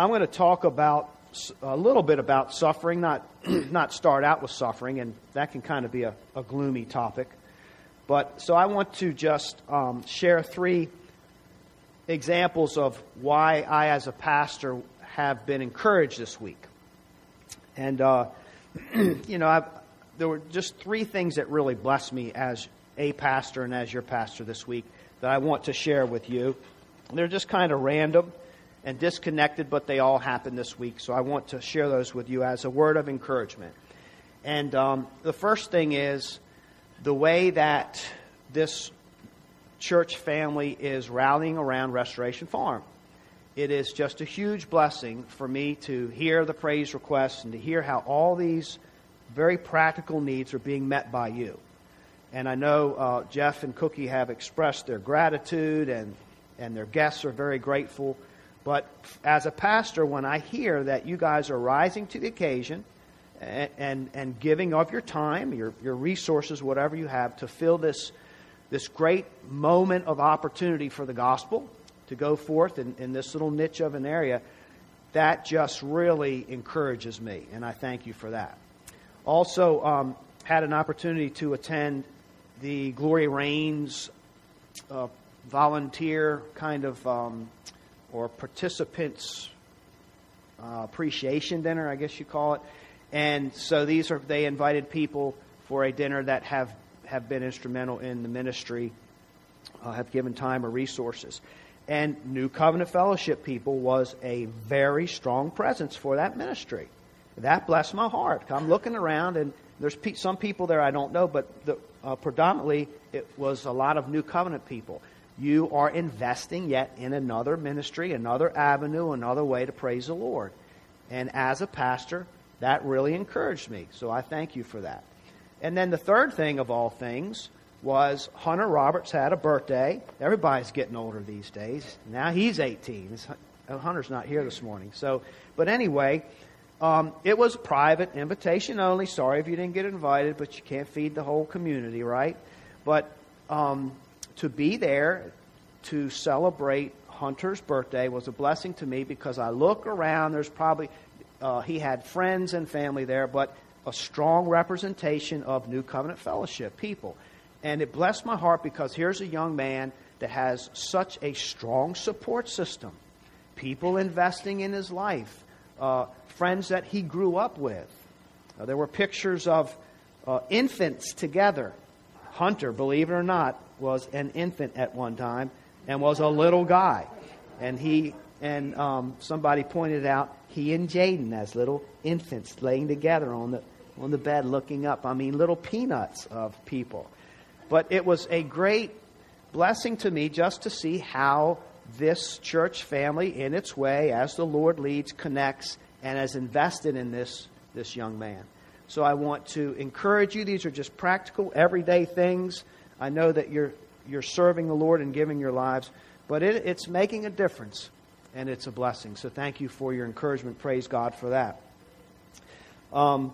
I'm going to talk about a little bit about suffering, not, not start out with suffering, and that can kind of be a, a gloomy topic. But so I want to just um, share three examples of why I, as a pastor, have been encouraged this week. And, uh, you know, I've, there were just three things that really blessed me as a pastor and as your pastor this week that I want to share with you. They're just kind of random and disconnected, but they all happened this week. So I want to share those with you as a word of encouragement. And um, the first thing is the way that this church family is rallying around Restoration Farm. It is just a huge blessing for me to hear the praise requests and to hear how all these very practical needs are being met by you. And I know uh, Jeff and Cookie have expressed their gratitude, and, and their guests are very grateful. But as a pastor, when I hear that you guys are rising to the occasion and, and, and giving of your time, your, your resources, whatever you have, to fill this, this great moment of opportunity for the gospel to go forth in, in this little niche of an area, that just really encourages me, and I thank you for that. Also, um, had an opportunity to attend the Glory Reigns uh, volunteer kind of um, or participants uh, appreciation dinner, I guess you call it. And so these are they invited people for a dinner that have have been instrumental in the ministry, uh, have given time or resources. And New Covenant Fellowship people was a very strong presence for that ministry. That blessed my heart. I'm looking around, and there's some people there I don't know, but the, uh, predominantly it was a lot of New Covenant people you are investing yet in another ministry, another avenue, another way to praise the Lord. And as a pastor, that really encouraged me. So I thank you for that. And then the third thing of all things was Hunter Roberts had a birthday. Everybody's getting older these days. Now he's 18. Uh, Hunter's not here this morning. So, but anyway, um, it was private, invitation only. Sorry if you didn't get invited, but you can't feed the whole community, right? But um, to be there to celebrate Hunter's birthday was a blessing to me because I look around, there's probably, uh, he had friends and family there, but a strong representation of New Covenant Fellowship people. And it blessed my heart because here's a young man that has such a strong support system. People investing in his life, uh, friends that he grew up with. Uh, there were pictures of uh, infants together. Hunter, believe it or not, was an infant at one time and was a little guy. And he and um, somebody pointed out he and Jaden as little infants laying together on the on the bed looking up. I mean, little peanuts of people. But it was a great blessing to me just to see how this church family, in its way, as the Lord leads, connects and has invested in this, this young man. So I want to encourage you. These are just practical, everyday things. I know that you're, you're serving the Lord and giving your lives, but it, it's making a difference, and it's a blessing. So thank you for your encouragement. Praise God for that. Um,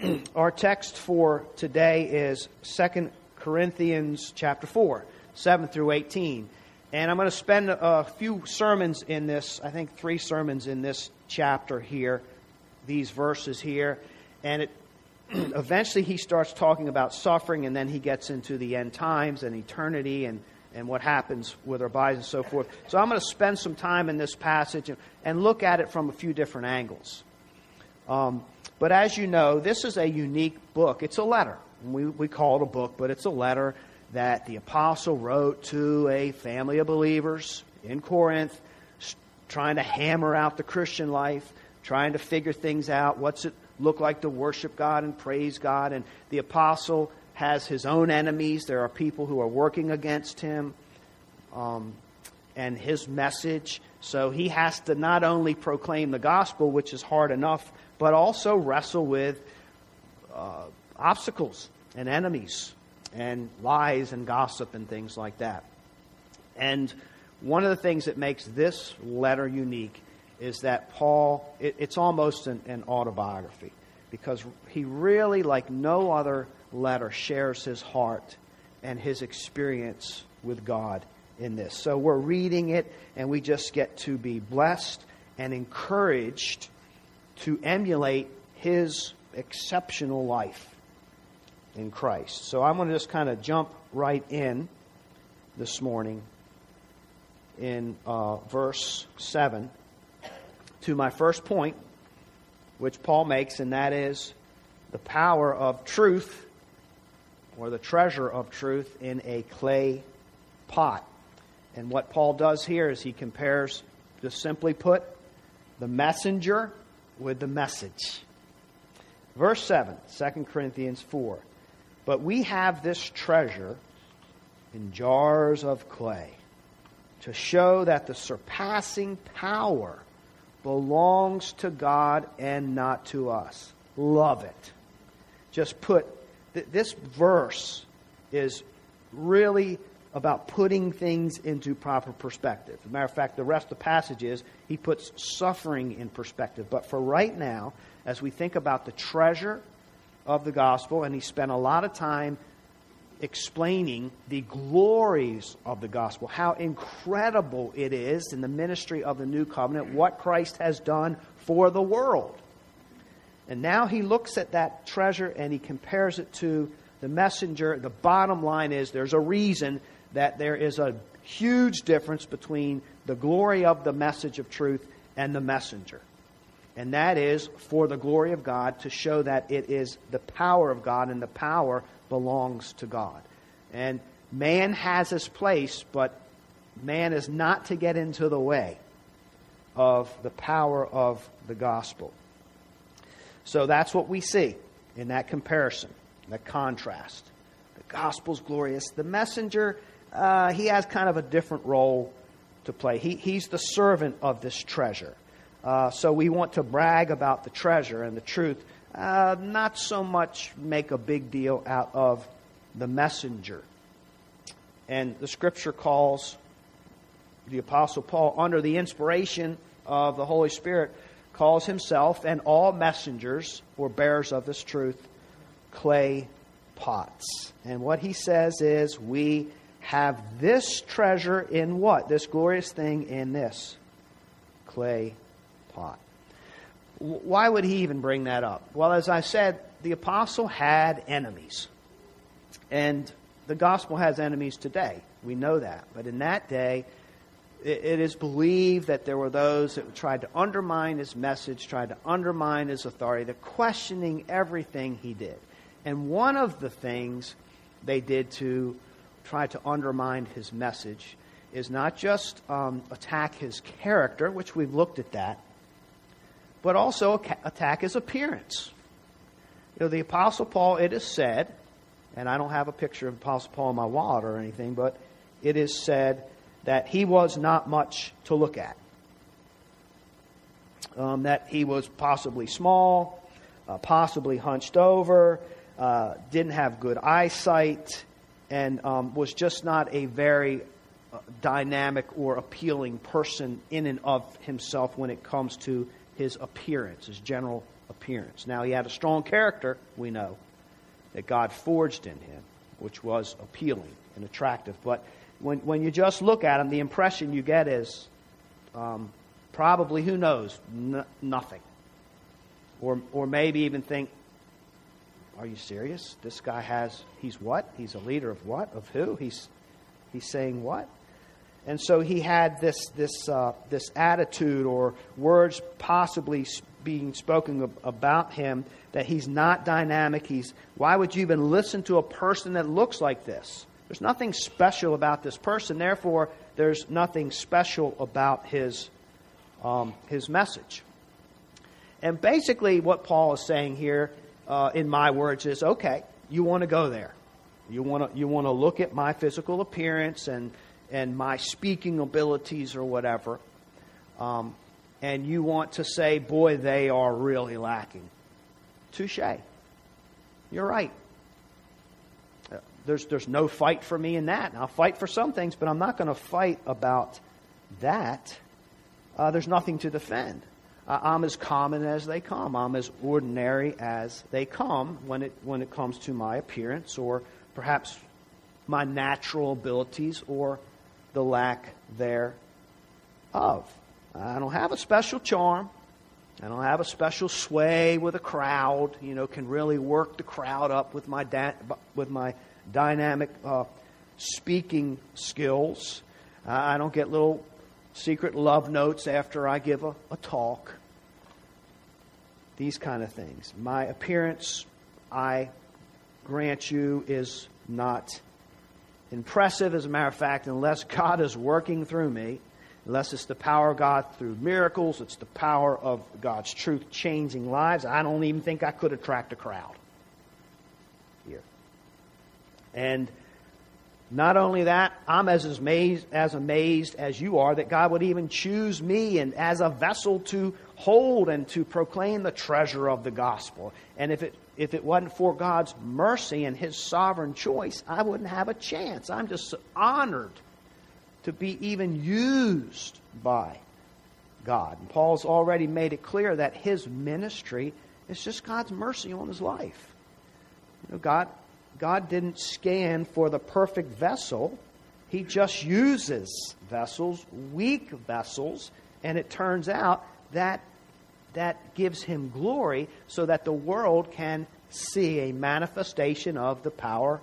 our text for today is 2 Corinthians chapter 4, 7 through 18. And I'm going to spend a few sermons in this, I think three sermons in this chapter here, these verses here. And it eventually he starts talking about suffering, and then he gets into the end times and eternity and, and what happens with our bodies and so forth. So I'm going to spend some time in this passage and, and look at it from a few different angles. Um, but as you know, this is a unique book. It's a letter. We, we call it a book, but it's a letter that the apostle wrote to a family of believers in Corinth, trying to hammer out the Christian life, trying to figure things out. What's it look like to worship God and praise God. And the apostle has his own enemies. There are people who are working against him um, and his message. So he has to not only proclaim the gospel, which is hard enough, but also wrestle with uh, obstacles and enemies and lies and gossip and things like that. And one of the things that makes this letter unique is that Paul, it, it's almost an, an autobiography because he really, like no other letter, shares his heart and his experience with God in this. So we're reading it and we just get to be blessed and encouraged to emulate his exceptional life in Christ. So I'm going to just kind of jump right in this morning in uh, verse 7 to my first point, which Paul makes, and that is the power of truth or the treasure of truth in a clay pot. And what Paul does here is he compares, just simply put, the messenger with the message. Verse 7, 2 Corinthians 4. But we have this treasure in jars of clay to show that the surpassing power belongs to God and not to us. Love it. Just put, th- this verse is really about putting things into proper perspective. As a matter of fact, the rest of the passage is he puts suffering in perspective. But for right now, as we think about the treasure of the gospel, and he spent a lot of time explaining the glories of the gospel, how incredible it is in the ministry of the new covenant, what Christ has done for the world. And now he looks at that treasure and he compares it to the messenger. The bottom line is there's a reason that there is a huge difference between the glory of the message of truth and the messenger. And that is for the glory of God to show that it is the power of God and the power belongs to God. And man has his place, but man is not to get into the way of the power of the gospel. So that's what we see in that comparison, that contrast. The gospel's glorious. The messenger uh, he has kind of a different role to play. He, he's the servant of this treasure. Uh, so we want to brag about the treasure and the truth, uh, not so much make a big deal out of the messenger. And the scripture calls the Apostle Paul, under the inspiration of the Holy Spirit, calls himself and all messengers or bearers of this truth clay pots. And what he says is, we have this treasure in what? This glorious thing in this clay pot. Why would he even bring that up? Well, as I said, the apostle had enemies. And the gospel has enemies today. We know that. But in that day, it is believed that there were those that tried to undermine his message, tried to undermine his authority, they're questioning everything he did. And one of the things they did to try to undermine his message is not just um, attack his character, which we've looked at that, but also attack his appearance. You know, the Apostle Paul, it is said, and I don't have a picture of Apostle Paul in my wallet or anything, but it is said that he was not much to look at. Um, that he was possibly small, uh, possibly hunched over, uh, didn't have good eyesight, and um, was just not a very uh, dynamic or appealing person in and of himself when it comes to his appearance, his general appearance. Now, he had a strong character, we know, that God forged in him, which was appealing and attractive. But when, when you just look at him, the impression you get is um, probably, who knows, n- nothing. Or, or maybe even think, are you serious? This guy has, he's what? He's a leader of what? Of who? He's, he's saying what? And so he had this, this, uh, this attitude or words possibly being spoken about him that he's not dynamic. He's, why would you even listen to a person that looks like this? There's nothing special about this person. Therefore, there's nothing special about his, um, his message. And basically, what Paul is saying here uh, in my words, is okay, you want to go there. You want to you want to look at my physical appearance and and my speaking abilities or whatever, um, and you want to say, boy, they are really lacking. Touche. You're right. Uh, there's there's no fight for me in that. I'll fight for some things, but I'm not going to fight about that. Uh, there's nothing to defend. I'm as common as they come. I'm as ordinary as they come when it, when it comes to my appearance or perhaps my natural abilities or the lack thereof. I don't have a special charm. I don't have a special sway with a crowd. You know, can really work the crowd up with my da- with my dynamic uh, speaking skills. Uh, I don't get little secret love notes after I give a, a talk. These kind of things. My appearance, I grant you, is not impressive. As a matter of fact, unless God is working through me, unless it's the power of God through miracles, it's the power of God's truth changing lives, I don't even think I could attract a crowd here. And not only that, I'm as amazed, as amazed as you are that God would even choose me and as a vessel to hold and to proclaim the treasure of the gospel. And if it if it wasn't for God's mercy and His sovereign choice, I wouldn't have a chance. I'm just honored to be even used by God. And Paul's already made it clear that his ministry is just God's mercy on his life. You know, God, God didn't scan for the perfect vessel. He just uses vessels, weak vessels, and it turns out that that gives him glory so that the world can see a manifestation of the power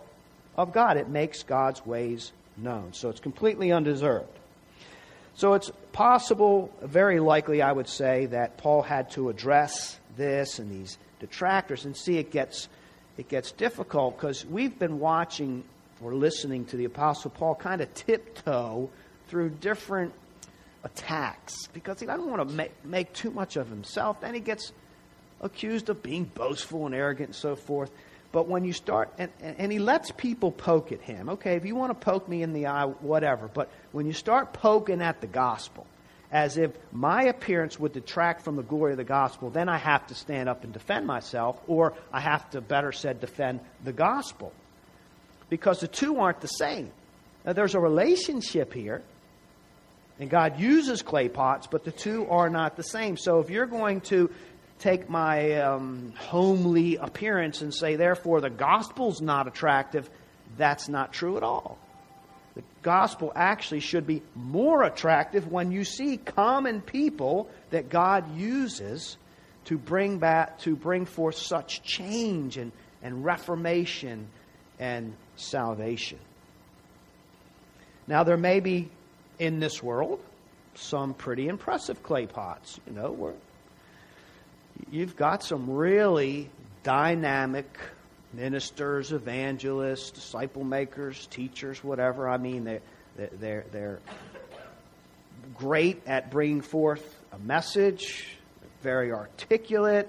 of God. It makes God's ways known. So it's completely undeserved. So it's possible, very likely, I would say, that Paul had to address this and these detractors and see it gets it gets difficult because we've been watching or listening to the Apostle Paul kind of tiptoe through different attacks because he doesn't want to make, make too much of himself. Then he gets accused of being boastful and arrogant and so forth. But when you start, and, and he lets people poke at him. Okay, if you want to poke me in the eye, whatever. But when you start poking at the gospel, as if my appearance would detract from the glory of the gospel, then I have to stand up and defend myself, or I have to, better said, defend the gospel. Because the two aren't the same. Now, there's a relationship here, and God uses clay pots, but the two are not the same. So if you're going to take my um, homely appearance and say, therefore, the gospel's not attractive, that's not true at all. The gospel actually should be more attractive when you see common people that God uses to bring back to bring forth such change and, and reformation and salvation. Now there may be in this world some pretty impressive clay pots. You know, where you've got some really dynamic ministers, evangelists, disciple makers, teachers, whatever. I mean, they're, they're, they're great at bringing forth a message, very articulate,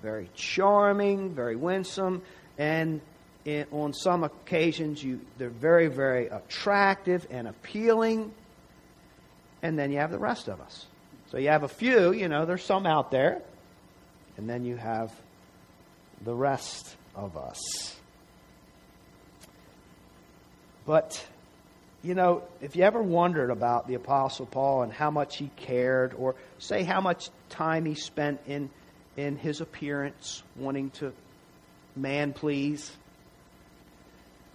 very charming, very winsome, and in, on some occasions you, they're very, very attractive and appealing. And then you have the rest of us. So you have a few, you know, there's some out there and then you have the rest of us. But, you know, if you ever wondered about the Apostle Paul and how much he cared, or say how much time he spent in, in his appearance, wanting to man please,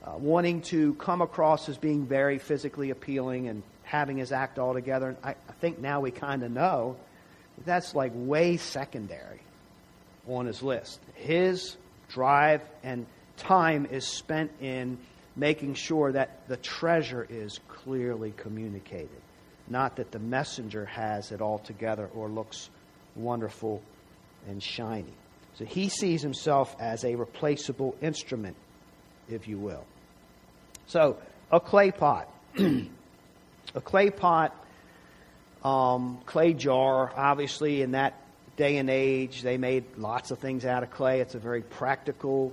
uh, wanting to come across as being very physically appealing and having his act all together, I, I think now we kind of know that that's like way secondary on his list. His drive and time is spent in making sure that the treasure is clearly communicated, not that the messenger has it all together or looks wonderful and shiny. So he sees himself as a replaceable instrument, if you will. So, a clay pot. a clay pot, um, clay jar, obviously, in that day and age, they made lots of things out of clay. It's a very practical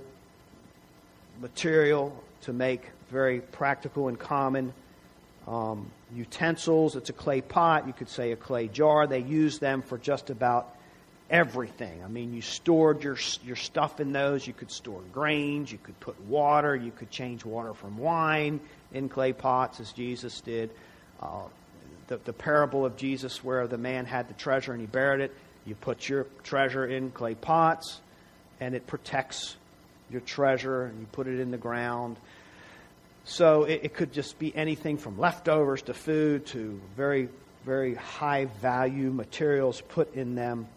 material to make very practical and common um, utensils. It's a clay pot. You could say a clay jar. They used them for just about everything. I mean, you stored your your stuff in those. You could store grains. You could put water. You could change water from wine in clay pots, as Jesus did. Uh, the, the parable of Jesus, where the man had the treasure and he buried it. You put your treasure in clay pots, and it protects your treasure, and you put it in the ground. So it, it could just be anything from leftovers to food to very very high value materials put in them.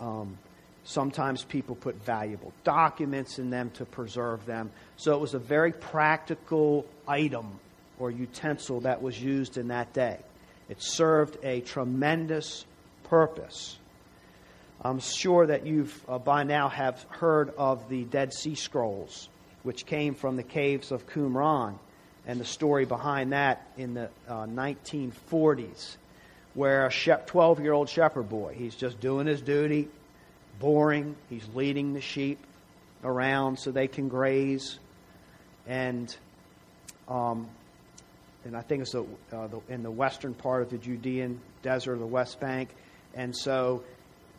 Um, sometimes people put valuable documents in them to preserve them. So it was a very practical item or utensil that was used in that day. It served a tremendous purpose. I'm sure that you've uh, by now have heard of the Dead Sea Scrolls, which came from the caves of Qumran, and the story behind that in the uh, 1940s, where a 12 year old shepherd boy, he's just doing his duty, boring, he's leading the sheep around so they can graze, and um, and I think it's the, uh, the, in the western part of the Judean desert, the West Bank, and so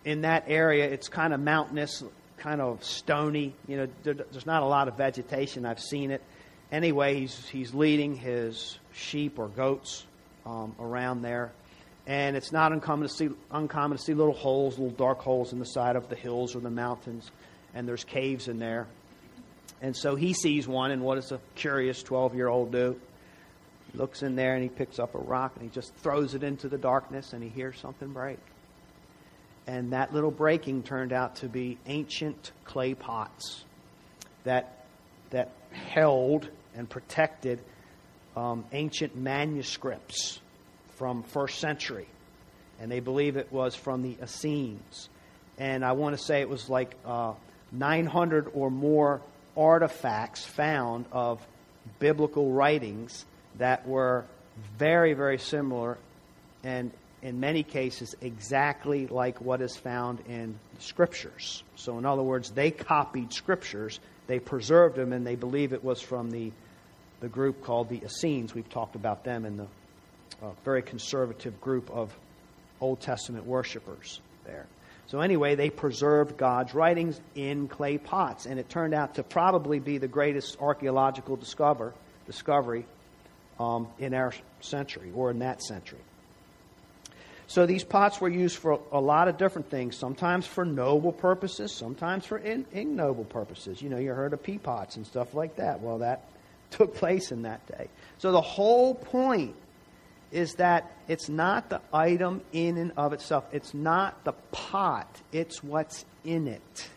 in that area, it's kind of mountainous, kind of stony. You know, there, there's not a lot of vegetation. I've seen it. Anyway, he's he's leading his sheep or goats um, around there, and it's not uncommon to see uncommon to see little holes, little dark holes in the side of the hills or the mountains, and there's caves in there. And so he sees one, and what does a curious 12 year old do? He looks in there and he picks up a rock and he just throws it into the darkness, and he hears something break. And that little breaking turned out to be ancient clay pots that, that held and protected um, ancient manuscripts from first century. And they believe it was from the Essenes. And I want to say it was like uh, 900 or more artifacts found of biblical writings that were very, very similar and in many cases, exactly like what is found in the scriptures. So, in other words, they copied scriptures, they preserved them, and they believe it was from the, the group called the Essenes. We've talked about them in the uh, very conservative group of Old Testament worshippers there. So, anyway, they preserved God's writings in clay pots, and it turned out to probably be the greatest archaeological discover, discovery um, in our century or in that century. So these pots were used for a lot of different things, sometimes for noble purposes, sometimes for in, ignoble purposes. You know, you heard of pee pots and stuff like that. Well, that took place in that day. So the whole point is that it's not the item in and of itself, it's not the pot, it's what's in it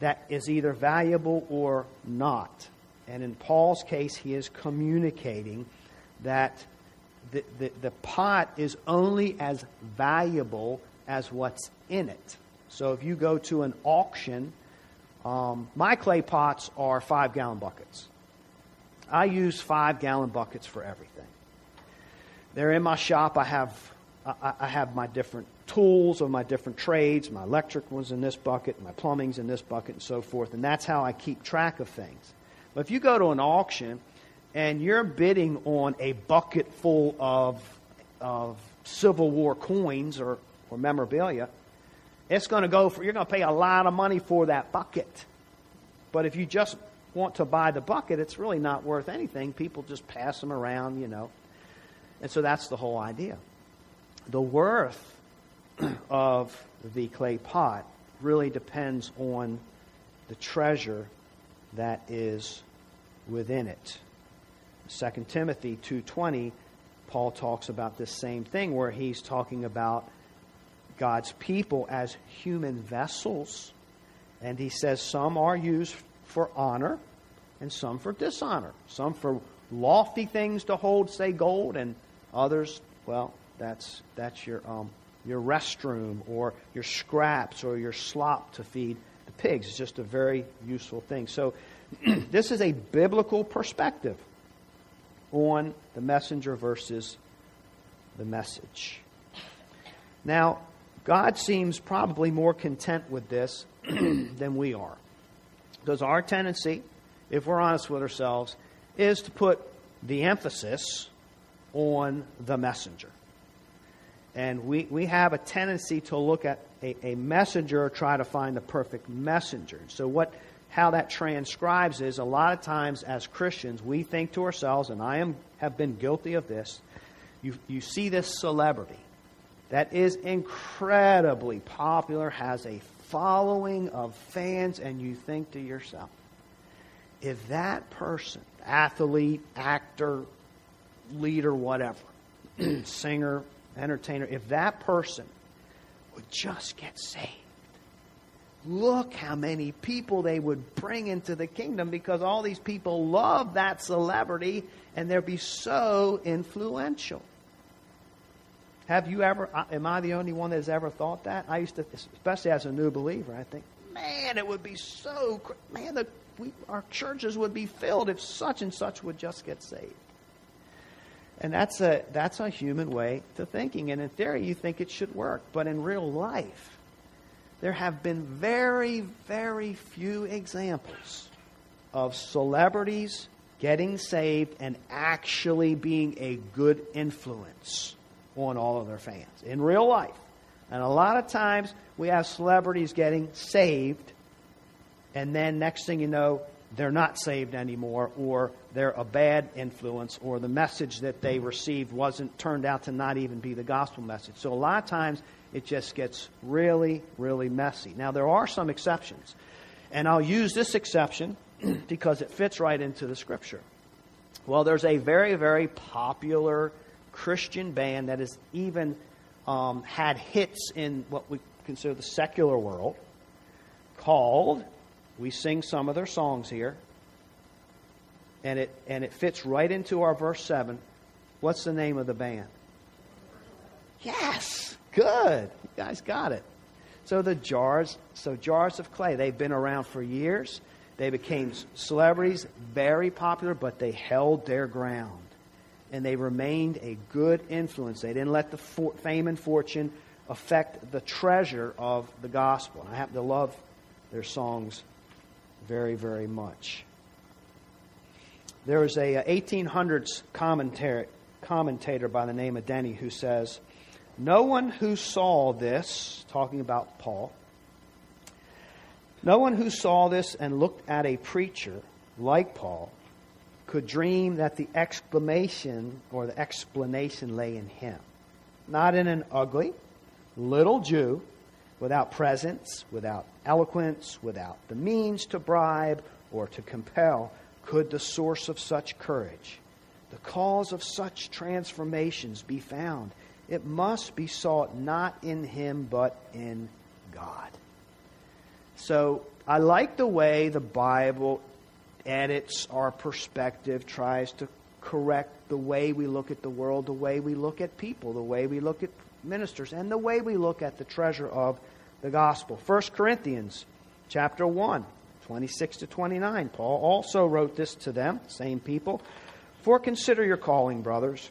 that is either valuable or not. And in Paul's case, he is communicating that the, the, the pot is only as valuable as what's in it. So if you go to an auction, um, my clay pots are five gallon buckets. I use five gallon buckets for everything. They're in my shop. I have I, I have my different tools of my different trades. My electric ones in this bucket, my plumbing's in this bucket, and so forth. And that's how I keep track of things. But if you go to an auction and you're bidding on a bucket full of, of Civil War coins or, or memorabilia, it's going to go for, you're going to pay a lot of money for that bucket. But if you just want to buy the bucket, it's really not worth anything. People just pass them around, you know. And so that's the whole idea. The worth of the clay pot really depends on the treasure that is within it. 2 Timothy 2:20, Paul talks about this same thing where he's talking about God's people as human vessels. And he says some are used for honor and some for dishonor. Some for lofty things to hold, say gold, and others, well, that's that's your um, your restroom or your scraps or your slop to feed the pigs. It's just a very useful thing. So this is a biblical perspective on the messenger versus the message. Now, God seems probably more content with this than we are. Because our tendency, if we're honest with ourselves, is to put the emphasis on the messenger. And we, we have a tendency to look at a, a messenger, try to find the perfect messenger. So, what how that transcribes is a lot of times as Christians, we think to ourselves, and I am, have been guilty of this, you, you see this celebrity that is incredibly popular, has a following of fans, and you think to yourself, if that person, athlete, actor, leader, whatever, singer, entertainer, if that person would just get saved, look how many people they would bring into the kingdom because all these people love that celebrity and they'll be so influential. Have you ever, am I the only one that has ever thought that? I used to, especially as a new believer, I think, man, it would be so, man, the, we, our churches would be filled if such and such would just get saved. And that's a, that's a human way to thinking. And in theory, you think it should work. But in real life, there have been very, very few examples of celebrities getting saved and actually being a good influence on all of their fans in real life. And a lot of times we have celebrities getting saved, and then next thing you know, they're not saved anymore, or they're a bad influence, or the message that they received wasn't turned out to not even be the gospel message. So a lot of times it just gets really, really messy. Now, there are some exceptions, and I'll use this exception because it fits right into the scripture. Well, there's a very, very popular Christian band that has even um, had hits in what we consider the secular world called, we sing some of their songs here, and it, and it fits right into our verse 7. What's the name of the band? Yes, good. You guys got it. So the jars, so jars of clay, they've been around for years. They became celebrities, very popular, but they held their ground. And they remained a good influence. They didn't let the for, fame and fortune affect the treasure of the gospel. And I happen to love their songs very, very much. There is a 1800s commentator by the name of Denney who says, No one who saw this, talking about Paul, no one who saw this and looked at a preacher like Paul could dream that the exclamation or the explanation lay in him. Not in an ugly, little Jew without presence, without eloquence, without the means to bribe or to compel, could the source of such courage, the cause of such transformations be found. It must be sought not in him, but in God. So I like the way the Bible edits our perspective, tries to correct the way we look at the world, the way we look at people, the way we look at ministers, and the way we look at the treasure of the gospel. 1 Corinthians chapter 1, 26 to 29. Paul also wrote this to them, same people. For consider your calling, brothers.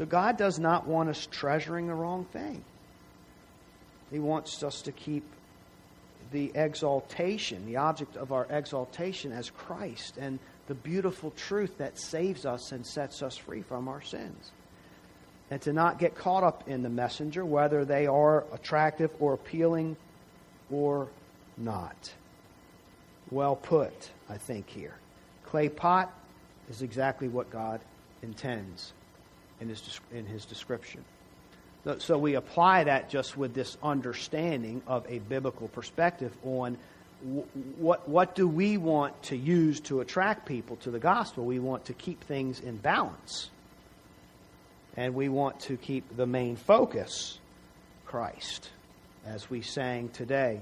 So God does not want us treasuring the wrong thing. He wants us to keep the exaltation, the object of our exaltation as Christ and the beautiful truth that saves us and sets us free from our sins. And to not get caught up in the messenger, whether they are attractive or appealing or not. Well put, I think, here. Clay pot is exactly what God intends in his, in his description. So we apply that just with this understanding of a biblical perspective on what, what do we want to use to attract people to the gospel? We want to keep things in balance. And we want to keep the main focus Christ. As we sang today,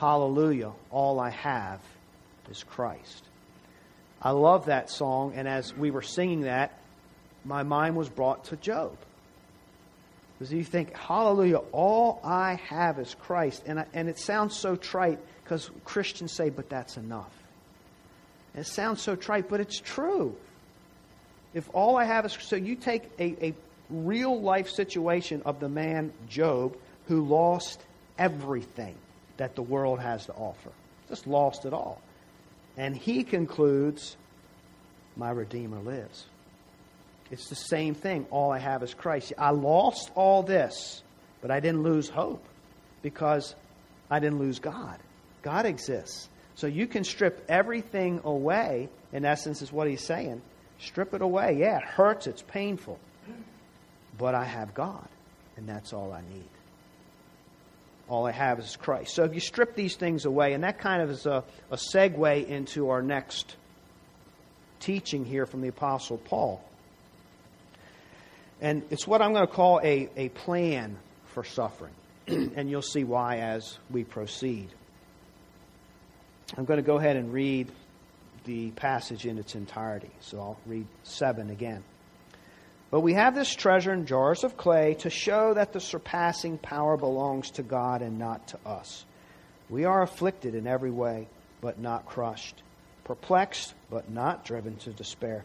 Hallelujah, all I have is Christ. I love that song, and as we were singing that, my mind was brought to Job. Because you think, hallelujah, all I have is Christ. And, I, and it sounds so trite because Christians say, but that's enough. And it sounds so trite, but it's true. If all I have is. So you take a, a real life situation of the man Job who lost everything that the world has to offer, just lost it all. And he concludes, My Redeemer lives. It's the same thing. All I have is Christ. I lost all this, but I didn't lose hope because I didn't lose God. God exists. So you can strip everything away, in essence, is what he's saying. Strip it away. Yeah, it hurts, it's painful. But I have God, and that's all I need. All I have is Christ. So if you strip these things away, and that kind of is a, a segue into our next teaching here from the Apostle Paul. And it's what I'm going to call a, a plan for suffering. and you'll see why as we proceed. I'm going to go ahead and read the passage in its entirety. So I'll read 7 again. But we have this treasure in jars of clay to show that the surpassing power belongs to God and not to us. We are afflicted in every way, but not crushed, perplexed, but not driven to despair,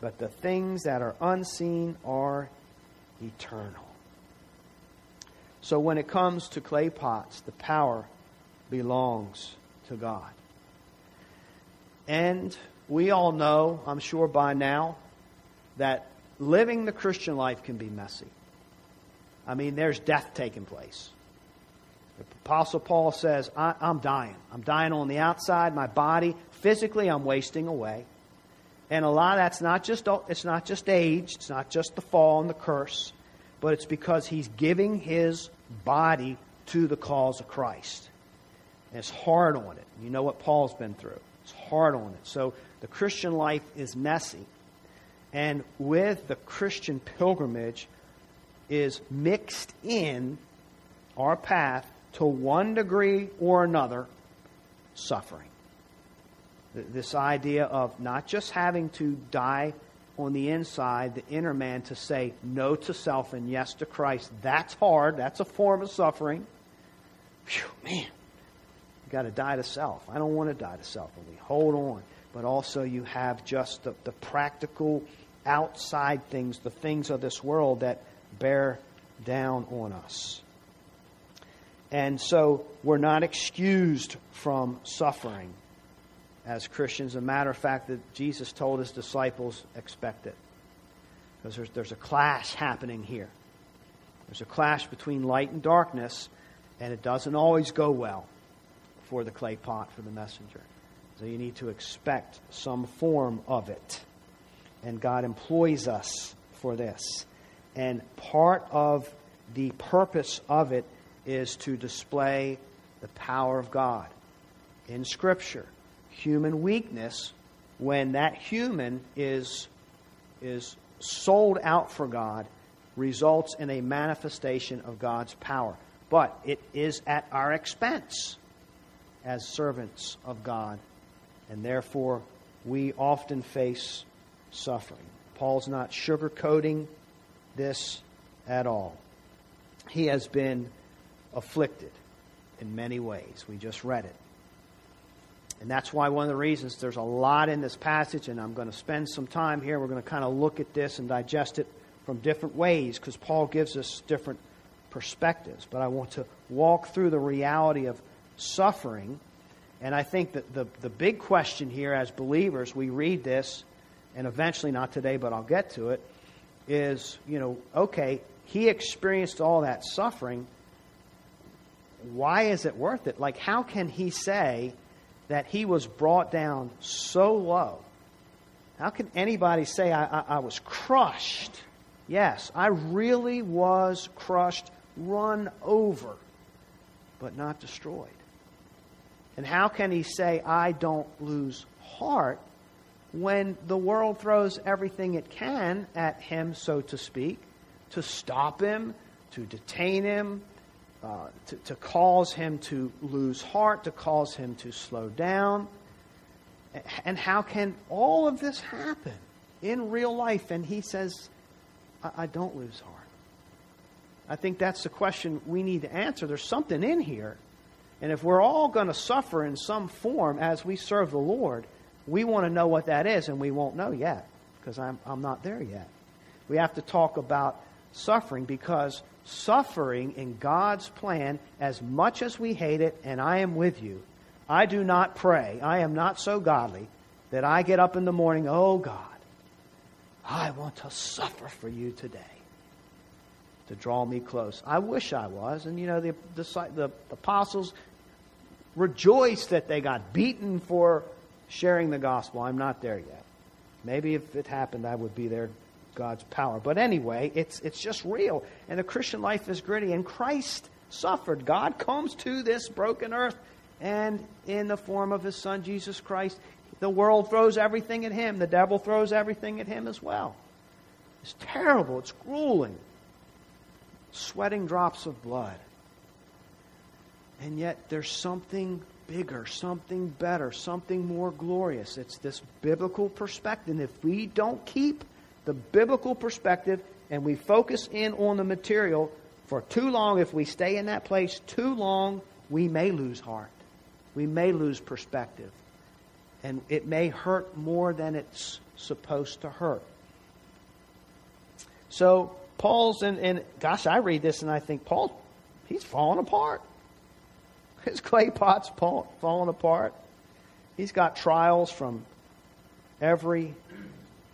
but the things that are unseen are eternal. So when it comes to clay pots, the power belongs to God. And we all know, I'm sure by now, that living the Christian life can be messy. I mean, there's death taking place. The Apostle Paul says, I, am dying. I'm dying on the outside, my body. Physically, I'm wasting away. And a lot of that's not just, it's not just age, it's not just the fall and the curse, but it's because he's giving his body to the cause of Christ. And it's hard on it. You know what Paul's been through. It's hard on it. So the Christian life is messy. And with the Christian pilgrimage is mixed in our path to one degree or another suffering. This idea of not just having to die on the inside, the inner man, to say no to self and yes to Christ. That's hard. That's a form of suffering. Phew, man, you got to die to self. I don't want to die to self. And we hold on but also you have just the, the practical outside things, the things of this world that bear down on us. And so we're not excused from suffering as Christians. A matter of fact, that Jesus told his disciples expect it. Because there's, there's a clash happening here. There's a clash between light and darkness, and it doesn't always go well for the clay pot, for the messenger. So you need to expect some form of it. And God employs us for this. And part of the purpose of it is to display the power of God. In Scripture, human weakness, when that human is, is sold out for God, results in a manifestation of God's power. But it is at our expense as servants of God and therefore we often face suffering. Paul's not sugarcoating this at all. He has been afflicted in many ways. We just read it. And that's why one of the reasons there's a lot in this passage, and I'm going to spend some time here. We're going to kind of look at this and digest it from different ways because Paul gives us different perspectives. But I want to walk through the reality of suffering. And I think that the, the big question here as believers, we read this, and eventually, not today, but I'll get to it, is, you know, okay, he experienced all that suffering. Why is it worth it? Like, how can he say that he was brought down so low? How can anybody say, I, I, I was crushed? Yes, I really was crushed, run over, but not destroyed. And how can he say, I don't lose heart when the world throws everything it can at him, so to speak, to stop him, to detain him, uh, to, to cause him to lose heart, to cause him to slow down? And how can all of this happen in real life? And he says, I, I don't lose heart. I think that's the question we need to answer. There's something in here. And if we're all going to suffer in some form as we serve the Lord, we want to know what that is, and we won't know yet because I'm, I'm not there yet. We have to talk about suffering because suffering in God's plan, as much as we hate it, and I am with you, I do not pray. I am not so godly that I get up in the morning, oh God, I want to suffer for you today to draw me close. I wish I was. And, you know, the, the, the apostles rejoiced that they got beaten for sharing the gospel. I'm not there yet. Maybe if it happened, I would be there, God's power. But anyway, it's, it's just real. And the Christian life is gritty. And Christ suffered. God comes to this broken earth and in the form of his son, Jesus Christ, the world throws everything at him. The devil throws everything at him as well. It's terrible. It's grueling. Sweating drops of blood. And yet there's something bigger, something better, something more glorious. It's this biblical perspective. And if we don't keep the biblical perspective and we focus in on the material for too long, if we stay in that place too long, we may lose heart. We may lose perspective. And it may hurt more than it's supposed to hurt. So, Paul's, and, and gosh, I read this and I think, Paul, he's falling apart. His clay pot's falling apart. He's got trials from every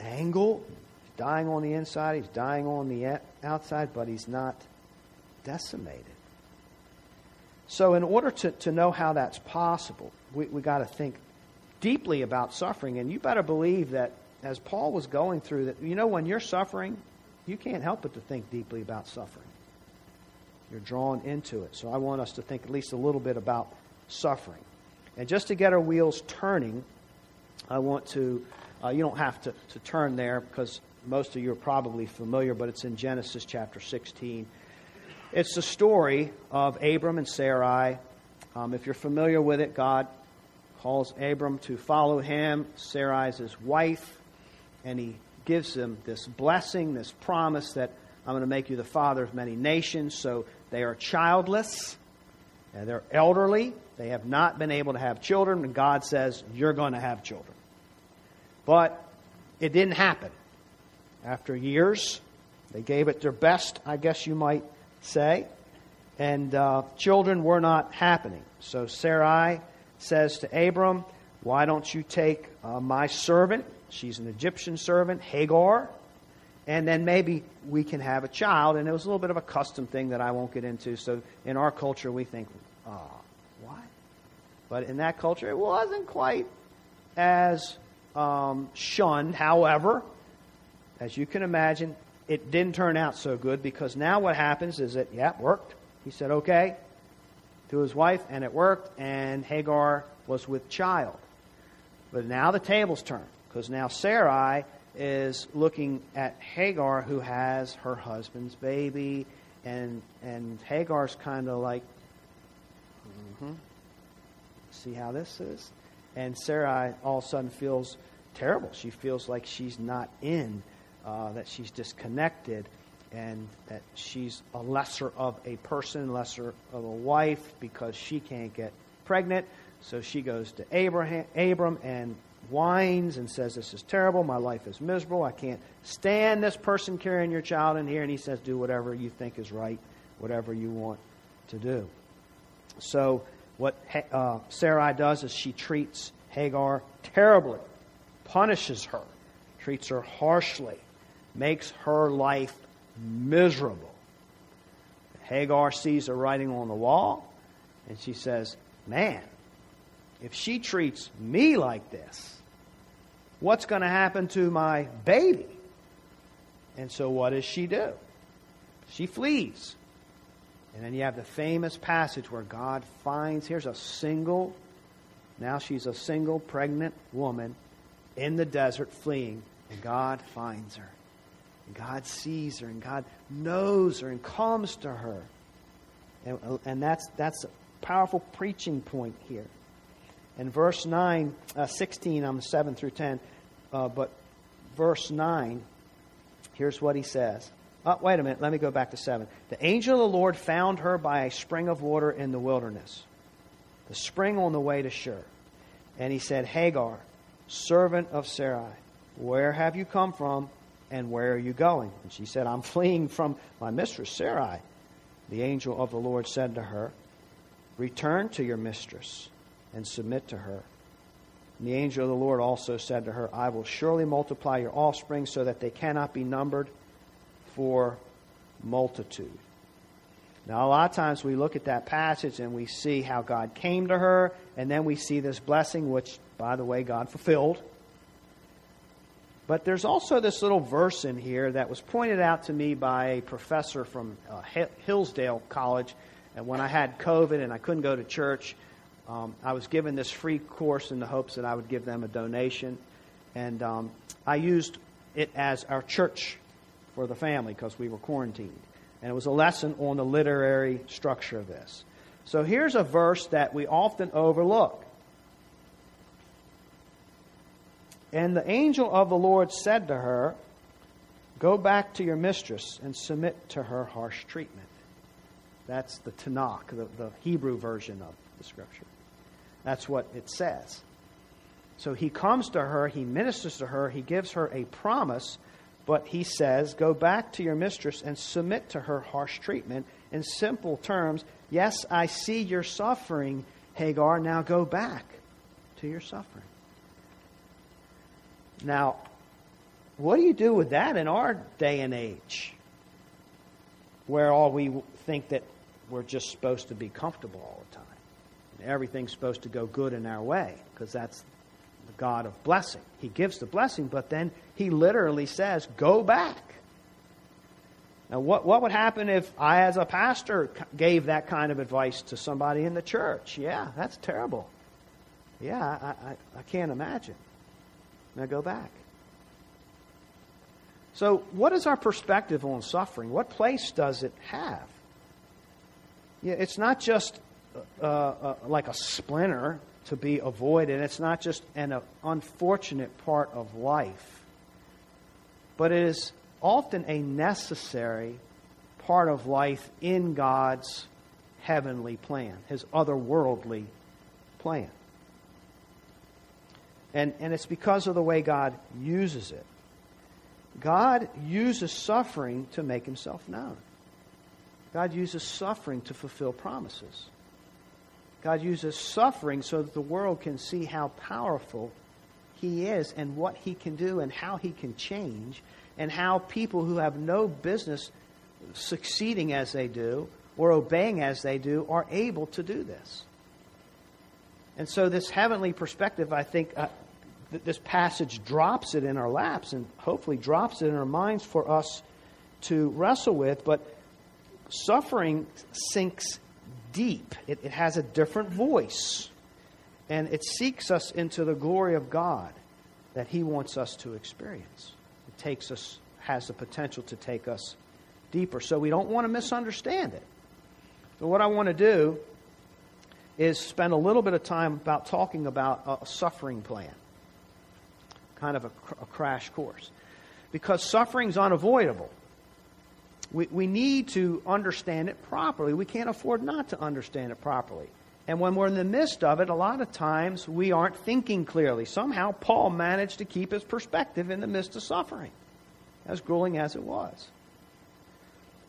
angle. Dying on the inside, he's dying on the outside, but he's not decimated. So, in order to, to know how that's possible, we, we got to think deeply about suffering. And you better believe that as Paul was going through that, you know, when you're suffering, you can't help but to think deeply about suffering. You're drawn into it. So I want us to think at least a little bit about suffering. And just to get our wheels turning, I want to, uh, you don't have to, to turn there because most of you are probably familiar, but it's in Genesis chapter 16. It's the story of Abram and Sarai. Um, if you're familiar with it, God calls Abram to follow him. Sarai is his wife, and he gives him this blessing, this promise that I'm going to make you the father of many nations. So they are childless. And they're elderly. They have not been able to have children. And God says, You're going to have children. But it didn't happen. After years, they gave it their best, I guess you might say. And uh, children were not happening. So Sarai says to Abram, Why don't you take uh, my servant? She's an Egyptian servant, Hagar and then maybe we can have a child. And it was a little bit of a custom thing that I won't get into. So in our culture, we think, oh, what? But in that culture, it wasn't quite as um, shunned. However, as you can imagine, it didn't turn out so good because now what happens is that, yeah, it worked. He said, okay, to his wife, and it worked, and Hagar was with child. But now the tables turn because now Sarai is looking at Hagar, who has her husband's baby, and and Hagar's kind of like, mm-hmm. see how this is, and Sarai all of a sudden feels terrible. She feels like she's not in, uh, that she's disconnected, and that she's a lesser of a person, lesser of a wife because she can't get pregnant. So she goes to Abraham, Abram and whines and says, This is terrible. My life is miserable. I can't stand this person carrying your child in here. And he says, Do whatever you think is right, whatever you want to do. So, what uh, Sarai does is she treats Hagar terribly, punishes her, treats her harshly, makes her life miserable. Hagar sees a writing on the wall, and she says, Man, if she treats me like this, what's going to happen to my baby? And so, what does she do? She flees. And then you have the famous passage where God finds here's a single, now she's a single pregnant woman in the desert fleeing, and God finds her. God sees her, and God knows her and comes to her. And, and that's, that's a powerful preaching point here. In verse 9, uh, 16, I'm 7 through 10, uh, but verse 9, here's what he says. Oh, wait a minute, let me go back to 7. The angel of the Lord found her by a spring of water in the wilderness, the spring on the way to Shur. And he said, Hagar, servant of Sarai, where have you come from and where are you going? And she said, I'm fleeing from my mistress Sarai. The angel of the Lord said to her, Return to your mistress and submit to her. And the angel of the Lord also said to her, I will surely multiply your offspring so that they cannot be numbered for multitude. Now, a lot of times we look at that passage and we see how God came to her, and then we see this blessing, which, by the way, God fulfilled. But there's also this little verse in here that was pointed out to me by a professor from uh, Hillsdale College. And when I had COVID and I couldn't go to church, um, I was given this free course in the hopes that I would give them a donation. And um, I used it as our church for the family because we were quarantined. And it was a lesson on the literary structure of this. So here's a verse that we often overlook. And the angel of the Lord said to her, Go back to your mistress and submit to her harsh treatment. That's the Tanakh, the, the Hebrew version of the scripture. That's what it says. So he comes to her, he ministers to her, he gives her a promise, but he says, Go back to your mistress and submit to her harsh treatment. In simple terms, yes, I see your suffering, Hagar, now go back to your suffering. Now, what do you do with that in our day and age? Where all we think that we're just supposed to be comfortable all the time. Everything's supposed to go good in our way because that's the God of blessing. He gives the blessing, but then he literally says, Go back. Now, what, what would happen if I, as a pastor, gave that kind of advice to somebody in the church? Yeah, that's terrible. Yeah, I, I, I can't imagine. Now go back. So, what is our perspective on suffering? What place does it have? Yeah, it's not just uh, uh, like a splinter to be avoided. It's not just an uh, unfortunate part of life, but it is often a necessary part of life in God's heavenly plan, His otherworldly plan. And, and it's because of the way God uses it. God uses suffering to make himself known. God uses suffering to fulfill promises. God uses suffering so that the world can see how powerful he is and what he can do and how he can change and how people who have no business succeeding as they do or obeying as they do are able to do this. And so, this heavenly perspective, I think, uh, th- this passage drops it in our laps and hopefully drops it in our minds for us to wrestle with. But suffering sinks deep, it, it has a different voice, and it seeks us into the glory of God that He wants us to experience. It takes us, has the potential to take us deeper. So we don't want to misunderstand it. So, what I want to do is spend a little bit of time about talking about a suffering plan, kind of a, a crash course. Because suffering is unavoidable. We, we need to understand it properly. We can't afford not to understand it properly. And when we're in the midst of it, a lot of times we aren't thinking clearly. Somehow Paul managed to keep his perspective in the midst of suffering, as grueling as it was.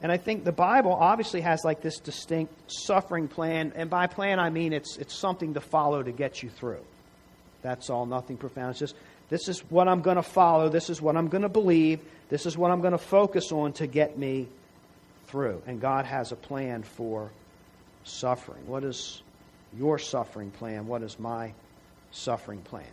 And I think the Bible obviously has like this distinct suffering plan, and by plan I mean it's it's something to follow to get you through. That's all, nothing profound. It's just this is what I'm going to follow, this is what I'm going to believe, this is what I'm going to focus on to get me through. And God has a plan for suffering. What is your suffering plan? What is my suffering plan?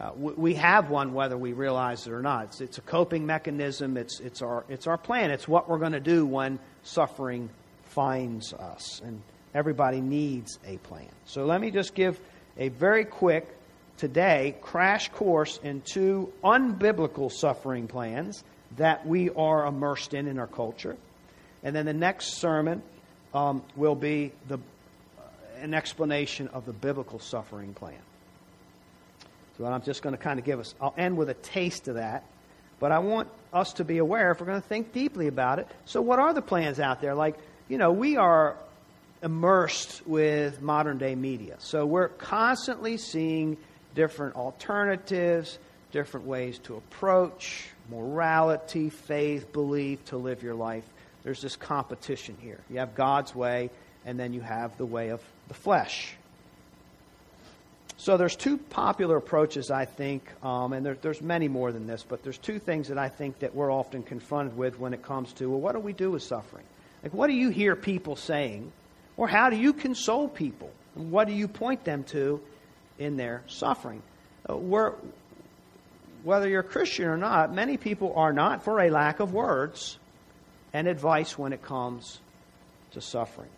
Uh, we have one whether we realize it or not. It's, it's a coping mechanism. It's, it's, our, it's our plan. It's what we're going to do when suffering finds us. And everybody needs a plan. So let me just give a very quick, today, crash course in two unbiblical suffering plans that we are immersed in in our culture. And then the next sermon um, will be the, uh, an explanation of the biblical suffering plan. So I'm just going to kind of give us, I'll end with a taste of that. But I want us to be aware if we're going to think deeply about it. So, what are the plans out there? Like, you know, we are immersed with modern day media. So, we're constantly seeing different alternatives, different ways to approach morality, faith, belief to live your life. There's this competition here. You have God's way, and then you have the way of the flesh. So there's two popular approaches, I think, um, and there, there's many more than this, but there's two things that I think that we're often confronted with when it comes to, well, what do we do with suffering? Like, what do you hear people saying? Or how do you console people? And what do you point them to in their suffering? Uh, whether you're a Christian or not, many people are not for a lack of words and advice when it comes to suffering.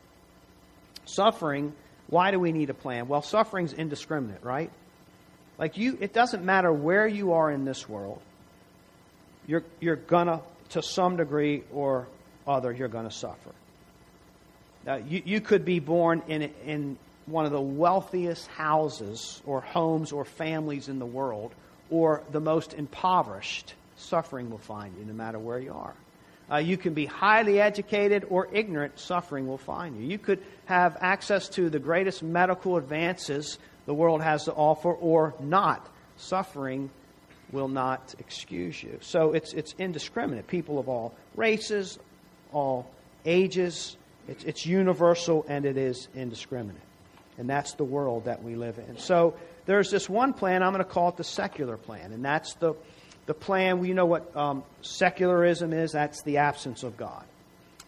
Suffering why do we need a plan? Well, suffering's indiscriminate, right? Like you, it doesn't matter where you are in this world. You're, you're gonna, to some degree or other, you're gonna suffer. Uh, you, you could be born in, in one of the wealthiest houses or homes or families in the world, or the most impoverished. Suffering will find you no matter where you are. Uh, you can be highly educated or ignorant, suffering will find you. You could have access to the greatest medical advances the world has to offer or not. Suffering will not excuse you. So it's, it's indiscriminate. People of all races, all ages, it's, it's universal and it is indiscriminate. And that's the world that we live in. So there's this one plan, I'm going to call it the secular plan, and that's the the plan, we know what um, secularism is that's the absence of God.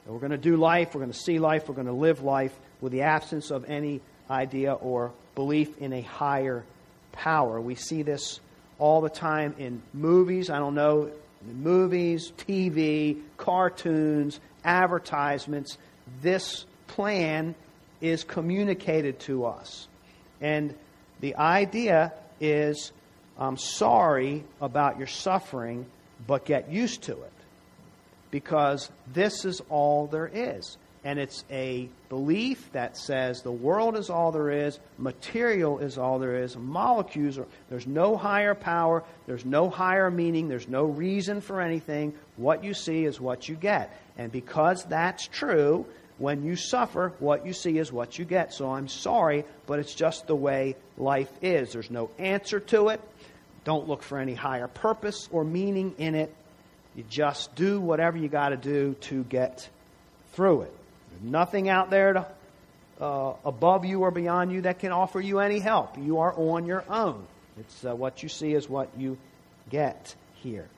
And we're going to do life, we're going to see life, we're going to live life with the absence of any idea or belief in a higher power. We see this all the time in movies. I don't know, movies, TV, cartoons, advertisements. This plan is communicated to us. And the idea is I'm sorry about your suffering, but get used to it. Because this is all there is. And it's a belief that says the world is all there is, material is all there is, molecules are, there's no higher power, there's no higher meaning, there's no reason for anything. What you see is what you get. And because that's true, when you suffer, what you see is what you get. So I'm sorry, but it's just the way life is. There's no answer to it. Don't look for any higher purpose or meaning in it. You just do whatever you got to do to get through it. There's nothing out there to, uh, above you or beyond you that can offer you any help. You are on your own. It's uh, what you see is what you get here.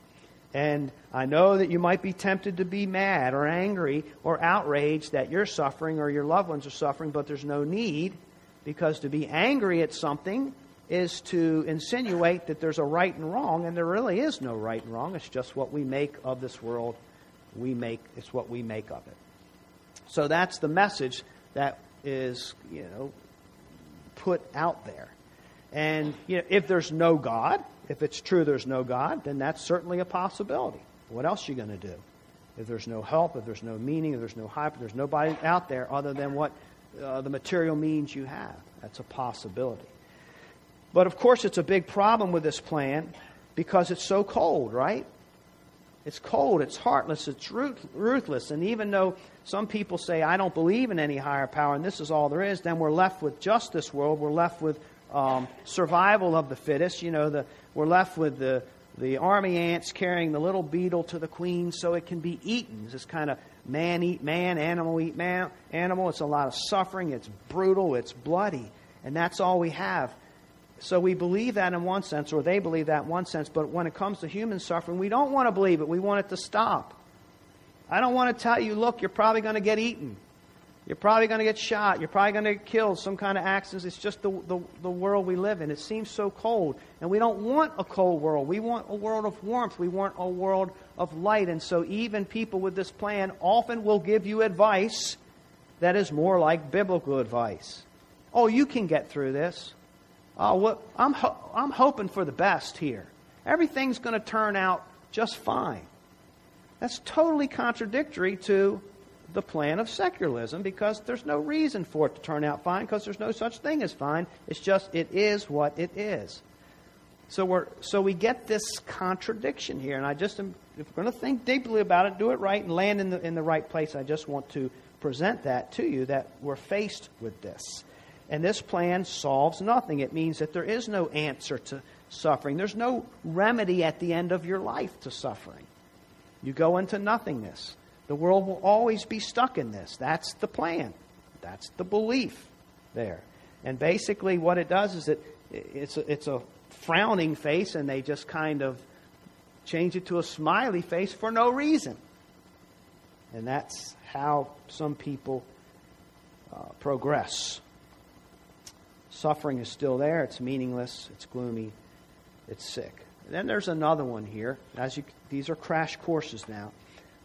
And I know that you might be tempted to be mad or angry or outraged that you're suffering or your loved ones are suffering, but there's no need because to be angry at something is to insinuate that there's a right and wrong, and there really is no right and wrong. It's just what we make of this world. We make it's what we make of it. So that's the message that is, you know, put out there. And you know, if there's no God, if it's true there's no God, then that's certainly a possibility. What else are you going to do? If there's no help, if there's no meaning, if there's no hype, if there's nobody out there other than what uh, the material means you have, that's a possibility. But of course, it's a big problem with this plan because it's so cold, right? It's cold, it's heartless, it's ruthless. And even though some people say, I don't believe in any higher power and this is all there is, then we're left with just this world. We're left with um, survival of the fittest. You know, the, we're left with the, the army ants carrying the little beetle to the queen so it can be eaten. It's this kind of man eat man, animal eat man, animal. It's a lot of suffering. It's brutal. It's bloody. And that's all we have. So we believe that in one sense, or they believe that in one sense, but when it comes to human suffering, we don't want to believe it. We want it to stop. I don't want to tell you, look, you're probably going to get eaten. You're probably going to get shot. You're probably going to get killed. Some kind of accidents. It's just the, the, the, world we live in. It seems so cold. And we don't want a cold world. We want a world of warmth. We want a world of light. And so even people with this plan often will give you advice that is more like biblical advice. Oh, you can get through this. Oh, well, I'm, ho- I'm hoping for the best here. Everything's going to turn out just fine. That's totally contradictory to the plan of secularism because there's no reason for it to turn out fine because there's no such thing as fine. It's just, it is what it is. So, we're, so we get this contradiction here. And I just am, if we're going to think deeply about it, do it right, and land in the, in the right place, I just want to present that to you that we're faced with this. And this plan solves nothing. It means that there is no answer to suffering. There's no remedy at the end of your life to suffering. You go into nothingness. The world will always be stuck in this. That's the plan. That's the belief there. And basically, what it does is it, it's, a, it's a frowning face, and they just kind of change it to a smiley face for no reason. And that's how some people uh, progress. Suffering is still there. It's meaningless. It's gloomy. It's sick. And then there's another one here. As you, these are crash courses now,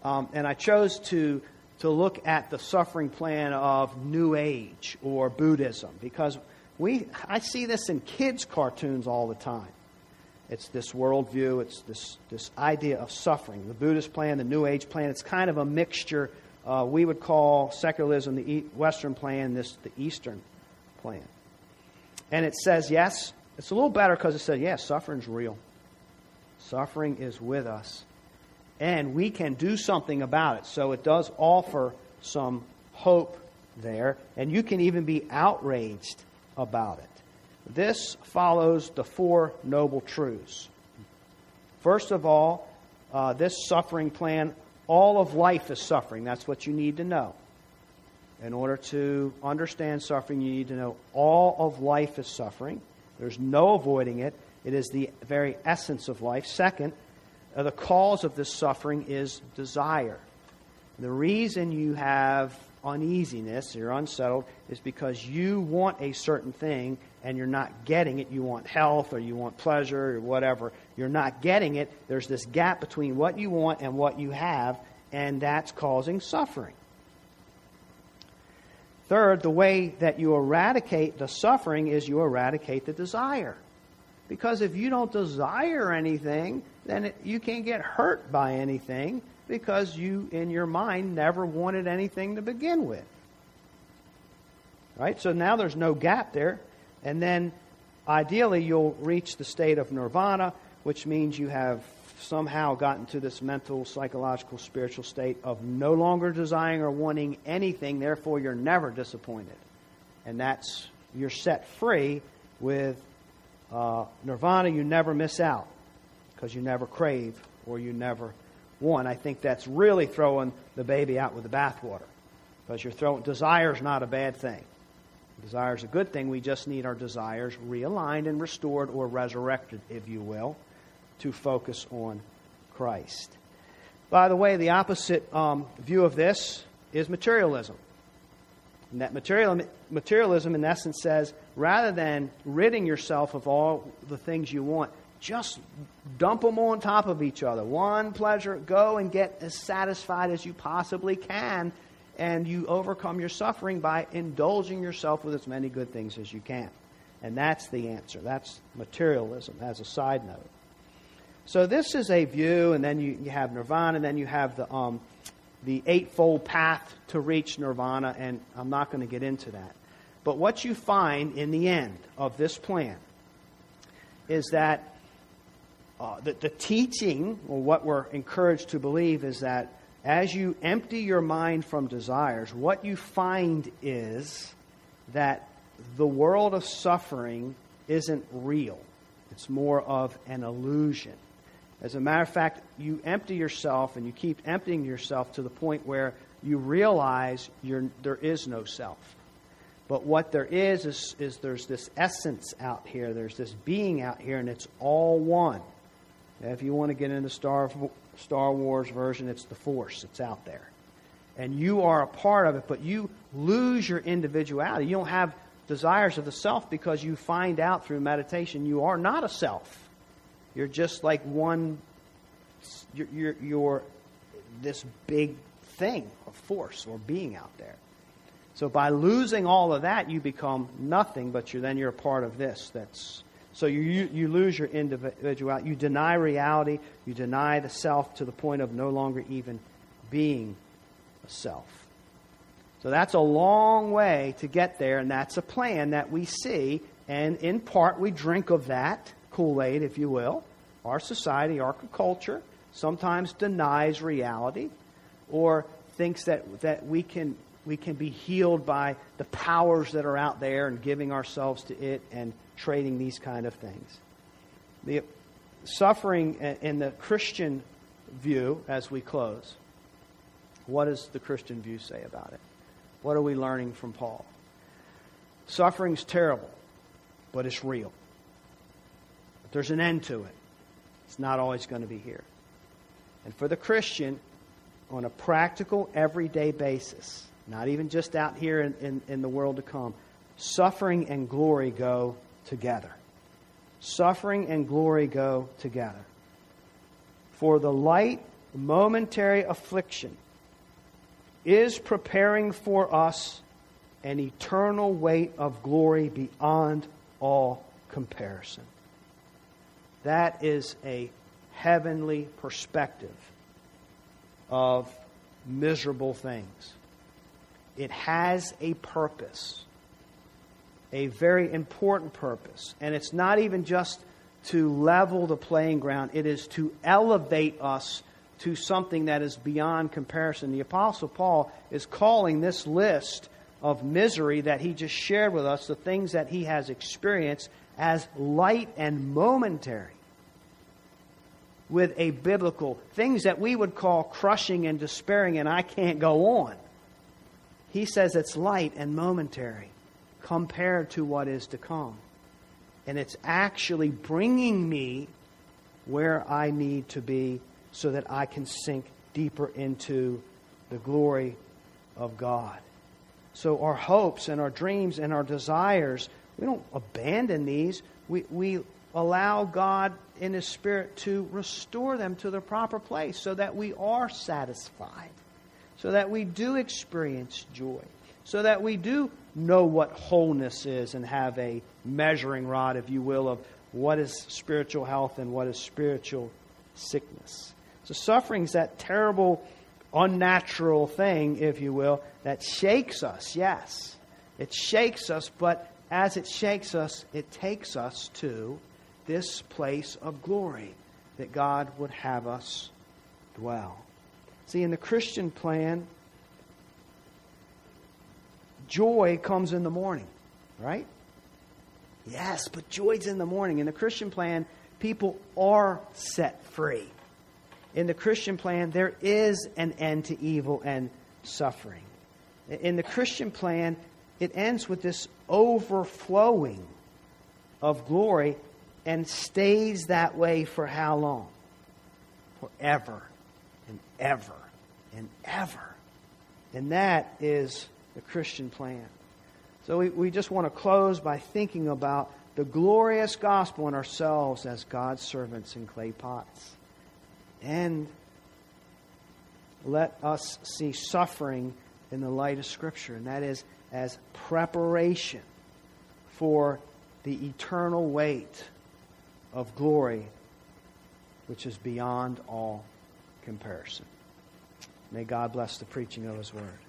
um, and I chose to to look at the suffering plan of New Age or Buddhism because we I see this in kids' cartoons all the time. It's this worldview. It's this this idea of suffering. The Buddhist plan, the New Age plan. It's kind of a mixture. Uh, we would call secularism the Western plan, this the Eastern plan. And it says, yes, it's a little better because it says, yes, suffering's real. Suffering is with us. And we can do something about it. So it does offer some hope there. And you can even be outraged about it. This follows the Four Noble Truths. First of all, uh, this suffering plan, all of life is suffering. That's what you need to know. In order to understand suffering, you need to know all of life is suffering. There's no avoiding it. It is the very essence of life. Second, uh, the cause of this suffering is desire. The reason you have uneasiness, you're unsettled, is because you want a certain thing and you're not getting it. You want health or you want pleasure or whatever. You're not getting it. There's this gap between what you want and what you have, and that's causing suffering. Third, the way that you eradicate the suffering is you eradicate the desire. Because if you don't desire anything, then it, you can't get hurt by anything because you, in your mind, never wanted anything to begin with. Right? So now there's no gap there. And then ideally, you'll reach the state of nirvana, which means you have somehow gotten to this mental, psychological, spiritual state of no longer desiring or wanting anything, therefore you're never disappointed. And that's, you're set free with uh, nirvana, you never miss out because you never crave or you never want. I think that's really throwing the baby out with the bathwater because you're throwing, desire is not a bad thing. Desire is a good thing. We just need our desires realigned and restored or resurrected, if you will to focus on Christ. By the way, the opposite um, view of this is materialism. And that material, materialism, in essence, says rather than ridding yourself of all the things you want, just dump them on top of each other. One pleasure, go and get as satisfied as you possibly can, and you overcome your suffering by indulging yourself with as many good things as you can. And that's the answer. That's materialism, as a side note. So this is a view, and then you, you have nirvana, and then you have the, um, the eightfold path to reach nirvana, and I'm not going to get into that. But what you find in the end of this plan is that uh, the, the teaching, or what we're encouraged to believe, is that as you empty your mind from desires, what you find is that the world of suffering isn't real. It's more of an illusion. As a matter of fact, you empty yourself and you keep emptying yourself to the point where you realize there is no self. But what there is, is, is there's this essence out here, there's this being out here, and it's all one. If you want to get into Star, Star Wars version, it's the Force, it's out there. And you are a part of it, but you lose your individuality. You don't have desires of the self because you find out through meditation you are not a self. You're just like one, you're, you're, you're this big thing, a force or being out there. So by losing all of that, you become nothing, but you're, then you're a part of this. That's so you, you, lose your individuality. You deny reality. You deny the self to the point of no longer even being a self. So that's a long way to get there, and that's a plan that we see, and in part we drink of that Kool Aid, if you will. Our society, our culture, sometimes denies reality or thinks that, that we, can, we can be healed by the powers that are out there and giving ourselves to it and trading these kind of things. The suffering in the Christian view, as we close, what does the Christian view say about it? What are we learning from Paul? Suffering's terrible, but it's real. But there's an end to it. It's not always going to be here. And for the Christian, on a practical, everyday basis, not even just out here in, in, in, the world to come, suffering and glory go together. Suffering and glory go together. For the light, momentary affliction is preparing for us an eternal weight of glory beyond all comparison. That is a heavenly perspective of miserable things. It has a purpose, a very important purpose. And it's not even just to level the playing ground, it is to elevate us to something that is beyond comparison. The Apostle Paul is calling this list of misery that he just shared with us, the things that he has experienced, as light and momentary with a biblical, things that we would call crushing and despairing, and I can't go on. He says it's light and momentary compared to what is to come. And it's actually bringing me where I need to be so that I can sink deeper into the glory of God. So, our hopes and our dreams and our desires, we don't abandon these. We, we allow God in His Spirit to restore them to the proper place so that we are satisfied, so that we do experience joy, so that we do know what wholeness is and have a measuring rod, if you will, of what is spiritual health and what is spiritual sickness. So, suffering is that terrible, unnatural thing, if you will, that shakes us, yes. It shakes us, but as it shakes us, it takes us to this place of glory that God would have us dwell. See, in the Christian plan, joy comes in the morning, right? Yes, but joy's in the morning. In the Christian plan, people are set free. In the Christian plan, there is an end to evil and suffering. In the Christian plan, it ends with this overflowing of glory and stays that way for how long? Forever and ever and ever. And that is the Christian plan. So we, we just want to close by thinking about the glorious gospel in ourselves as God's servants in clay pots. And let us see suffering in the light of Scripture, and that is as preparation for the eternal weight of glory which is beyond all comparison. May God bless the preaching of His Word.